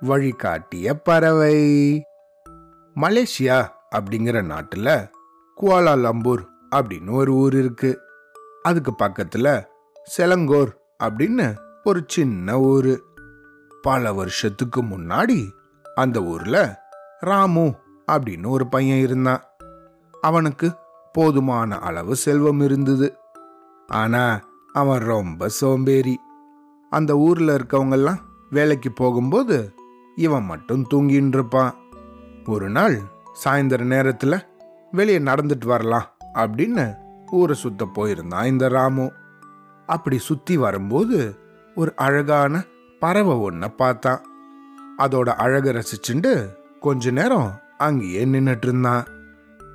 வழிகாட்டிய பறவை. மலேசியா அப்படிங்கிற நாட்டுல குவாலாலம்பூர் அப்படின்னு ஒரு ஊர் இருக்கு. அதுக்கு பக்கத்துல செலங்கோர் அப்படின்னு ஒரு சின்ன ஊர். பல வருஷத்துக்கு முன்னாடி அந்த ஊர்ல ராமு அப்படின்னு ஒரு பையன் இருந்தான். அவனுக்கு போதுமான அளவு செல்வம் இருந்தது. ஆனா அவன் ரொம்ப சோம்பேறி. அந்த ஊரில் இருக்கவங்கெல்லாம் வேலைக்கு போகும்போது இவன் மட்டும் தூங்கின்னு இருப்பான். ஒரு நாள் சாயந்தர நேரத்தில் வெளியே நடந்துட்டு வரலாம் அப்படின்னு ஊரை சுத்த போயிருந்தான் இந்த ராமு. அப்படி சுத்தி வரும்போது ஒரு அழகான பறவை ஒன்றை பார்த்தான். அதோட அழகை ரசிச்சுண்டு கொஞ்ச நேரம் அங்கேயே நின்றுட்டு இருந்தான்.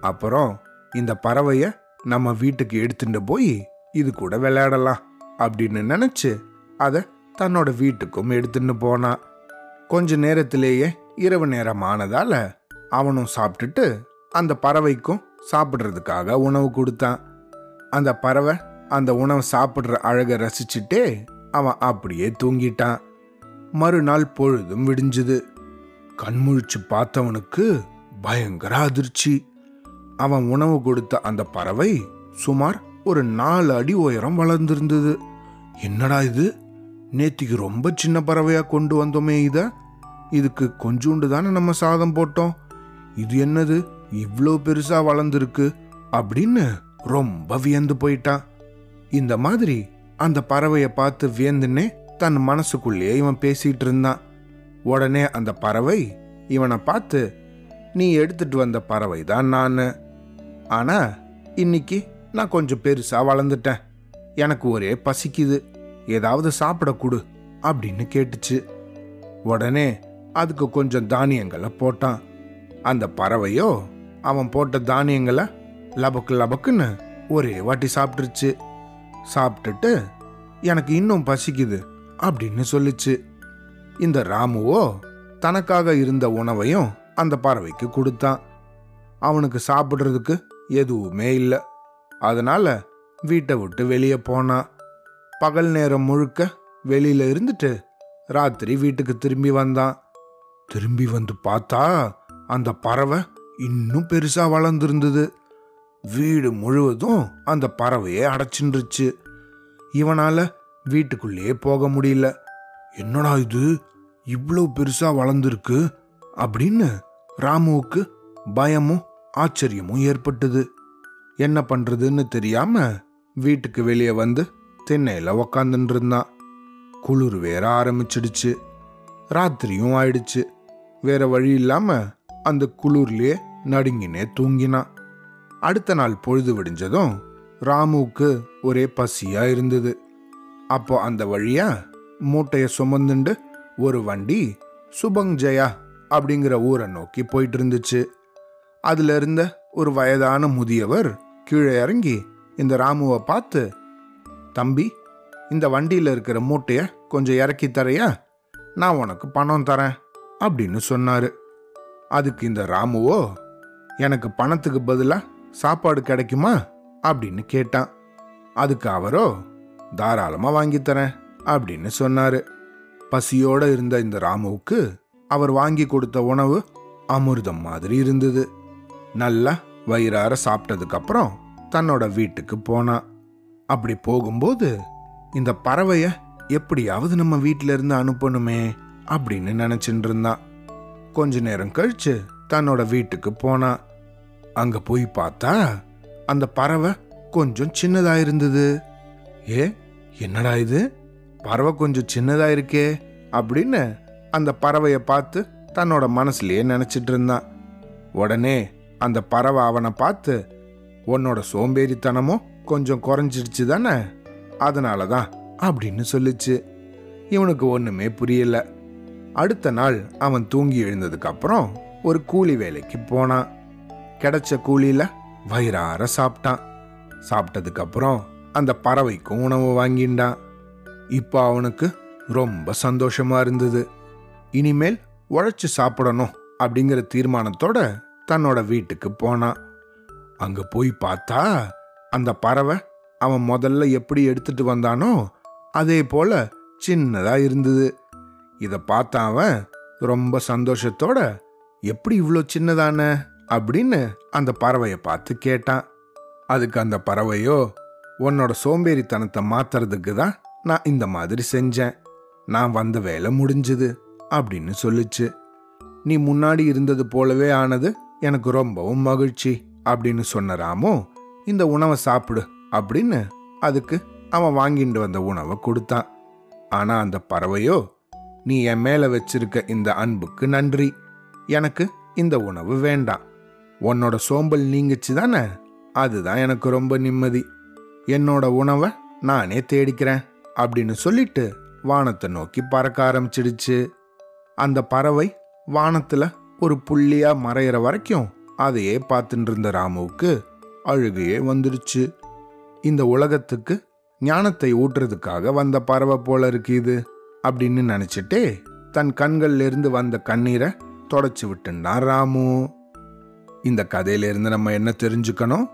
அப்புறம் இந்த பறவைய நம்ம வீட்டுக்கு எடுத்துட்டு போய் இது கூட விளையாடலாம் அப்படின்னு நினைச்சு அதை தன்னோட வீட்டுக்கும் எடுத்துன்னு போனான் கொஞ்ச நேரத்திலேயே இரவு நேரம் ஆனதால அவனும் சாப்பிட்டுட்டு அந்த பறவைக்கும் சாப்பிட்றதுக்காக உணவு கொடுத்தான். அந்த பறவை அந்த உணவு சாப்பிட்ற அழகை ரசிச்சுட்டே அவன் அப்படியே தூங்கிட்டான். மறுநாள் பொழுதும் விடிஞ்சுது. கண்முழிச்சு பார்த்தவனுக்கு பயங்கர அதிர்ச்சி. அவன் உணவு கொடுத்த அந்த பறவை சுமார் ஒரு நாலு அடி உயரம் வளர்ந்திருந்தது. என்னடா இது? நேத்திக்கு ரொம்ப சின்ன பறவையா கொண்டு வந்தோமே இத? இதுக்கு கொஞ்சோண்டு தானே நம்ம சாதம் போட்டோம். இது என்னது? இவ்வளோ பெருசா வளர்ந்துருக்கு. அப்படின்னு ரொம்ப வியந்து போயிட்டான் இந்த மாதிரி அந்த பறவையை பார்த்து வியந்துன்னே தன் மனசுக்குள்ளேயே இவன் பேசிட்டு இருந்தான். உடனே அந்த பறவை இவனை பார்த்து நீ எடுத்துட்டு வந்த பறவை தான் நான். ஆனா இன்னைக்கு நான் கொஞ்சம் பெருசா வளர்ந்துட்டேன். எனக்கு ஒரே பசிக்குது. ஏதாவது சாப்பிட கொடு அப்படின்னு கேட்டுச்சு. உடனே அதுக்கு கொஞ்சம் தானியங்களை போட்டான். அந்த பறவையோ அவன் போட்ட தானியங்களை லபக்கு லபக்குன்னு ஒரே வாட்டி சாப்பிட்டுருச்சு. சாப்பிட்டுட்டு எனக்கு இன்னும் பசிக்குது அப்படின்னு சொல்லிச்சு. இந்த ராமுவோ தனக்காக இருந்த உணவையும் அந்த பறவைக்கு கொடுத்தான். அவனுக்கு சாப்பிட்றதுக்கு எதுவுமே இல்லை. அதனால வீட்டை விட்டு வெளியே போனான். பகல் நேரம் முழுக்க வெளியில இருந்துட்டு ராத்திரி வீட்டுக்கு திரும்பி வந்தான். திரும்பி வந்து பார்த்தா அந்த பறவை இன்னும் பெருசா வளர்ந்துருந்தது. வீடு முழுவதும் அந்த பறவையே அடைச்சின்றுச்சு. இவனால வீட்டுக்குள்ளேயே போக முடியல. என்னடா இது? இவ்வளவு பெருசா வளர்ந்துருக்கு? அப்படின்னு ராமுவுக்கு பயமும் ஆச்சரியமும் ஏற்பட்டது. என்ன பண்றதுன்னு தெரியாம வீட்டுக்கு வெளியே வந்து திண்ணையில் உக்காந்துட்டு இருந்தான் குளிர் வேற ஆரம்பிச்சிடுச்சு. ராத்திரியும் ஆயிடுச்சு. வேற வழி இல்லாம அந்த குளிர்லயே நடுங்கினே தூங்கினான் அடுத்த நாள் பொழுது விடிஞ்சதும் ராமுவுக்கு ஒரே பசியா இருந்தது. அப்போ அந்த வழியா மூட்டைய சுமந்துண்டு ஒரு வண்டி சுபங் ஜெயா அப்படிங்கிற ஊரை நோக்கி போயிட்டு இருந்துச்சு அதுல இருந்த ஒரு வயதான முதியவர் கீழே இறங்கி இந்த ராமுவை பார்த்து தம்பி இந்த வண்டியில் இருக்கிற மூட்டையை கொஞ்சம் இறக்கி தரையா? நான் உனக்கு பணம் தரேன் அப்படின்னு சொன்னார். அதுக்கு இந்த ராமுவோ எனக்கு பணத்துக்கு பதிலாக சாப்பாடு கிடைக்குமா? அப்படின்னு கேட்டான். அதுக்கு அவரோ தாராளமாக வாங்கித்தரேன் அப்படின்னு சொன்னார். பசியோடு இருந்த இந்த ராமுவுக்கு அவர் வாங்கி கொடுத்த உணவு அமிர்தம் மாதிரி இருந்தது. நல்லா வயிறார சாப்பிட்டதுக்கப்புறம் தன்னோட வீட்டுக்கு போனான். அப்படி போகும்போது இந்த பறவைய எப்படியாவது நம்ம வீட்டில இருந்து அனுப்பணுமே அப்படின்னு நினைச்சிட்டு இருந்தான் கொஞ்ச நேரம் கழிச்சு தன்னோட வீட்டுக்கு போனான் அங்க போய் பார்த்தா அந்த பறவை கொஞ்சம் சின்னதா இருந்தது ஏ என்னடா இது? பறவை கொஞ்சம் சின்னதா இருக்கே அப்படின்னு அந்த பறவையை பார்த்து தன்னோட மனசுலயே நினைச்சிட்டு இருந்தான் உடனே அந்த பறவை அவனை பார்த்து உன்னோட சோம்பேறித்தனமும் கொஞ்சம் குறைஞ்சிடுச்சு தானே அதனால தான் அப்படின்னு சொல்லுச்சு. இவனுக்கு ஒன்றுமே புரியல. அடுத்த நாள் அவன் தூங்கி எழுந்ததுக்கப்புறம் ஒரு கூலி வேலைக்கு போனான். கிடைச்ச கூலியில் வயிறார சாப்பிட்டான். சாப்பிட்டதுக்கப்புறம் அந்த பறவைக்கும் உணவு வாங்கிண்டான். இப்போ அவனுக்கு ரொம்ப சந்தோஷமாக இருந்தது. இனிமேல் உழைச்சி சாப்பிடணும் அப்படிங்கிற தீர்மானத்தோட தன்னோட வீட்டுக்கு போனான். அங்கே போய் பார்த்தா அந்த பறவை அவன் முதல்ல எப்படி எடுத்துட்டு வந்தானோ அதே போல சின்னதா இருந்தது. இதை பார்த்த அவன் ரொம்ப சந்தோஷத்தோட எப்படி இவ்வளோ சின்னதான? அப்படின்னு அந்த பறவையை பார்த்து கேட்டான். அதுக்கு அந்த பறவையோ உன்னோட சோம்பேறித்தனத்தை மாத்துறதுக்கு தான் நான் இந்த மாதிரி செஞ்சேன். நான் வந்த வேலை முடிஞ்சுது அப்படின்னு சொல்லுச்சு. நீ முன்னாடி இருந்தது போலவே ஆனது எனக்கு ரொம்பவும் மகிழ்ச்சி அப்படின்னு சொன்ன ராமு இந்த உணவை சாப்பிடு அப்படின்னு அதுக்கு அவன் வாங்கிட்டு வந்த உணவை கொடுத்தான். ஆனா அந்த பறவையோ நீ என் மேல வச்சிருக்க இந்த அன்புக்கு நன்றி. எனக்கு இந்த உணவு வேண்டாம். உன்னோட சோம்பல் நீங்கிச்சு தானே? அதுதான் எனக்கு ரொம்ப நிம்மதி. என்னோட உணவை நானே தேடிக்கிறேன் அப்படின்னு சொல்லிட்டு வானத்தை நோக்கி பறக்க ஆரம்பிச்சிடுச்சு. அந்த பறவை வானத்துல ஒரு புள்ளியா மறையிற வரைக்கும் அதையே பார்த்துட்டு இருந்த ராமுவுக்கு அழுகையே வந்துடுச்சு இந்த உலகத்துக்கு ஞானத்தை ஊட்டுறதுக்காக வந்த பறவை போல இருக்கு இது அப்படின்னு நினச்சிட்டே தன் கண்கள்லேருந்து வந்த கண்ணீரை தொடச்சி விட்டுன்னா ராமு. இந்த கதையிலேருந்து நம்ம என்ன தெரிஞ்சுக்கணும்?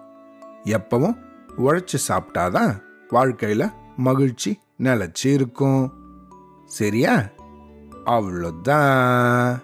எப்பவும் உழைச்சி சாப்பிட்டாதான் வாழ்க்கையில் மகிழ்ச்சி நிலச்சி இருக்கும். சரியா? அவ்வளோதான்.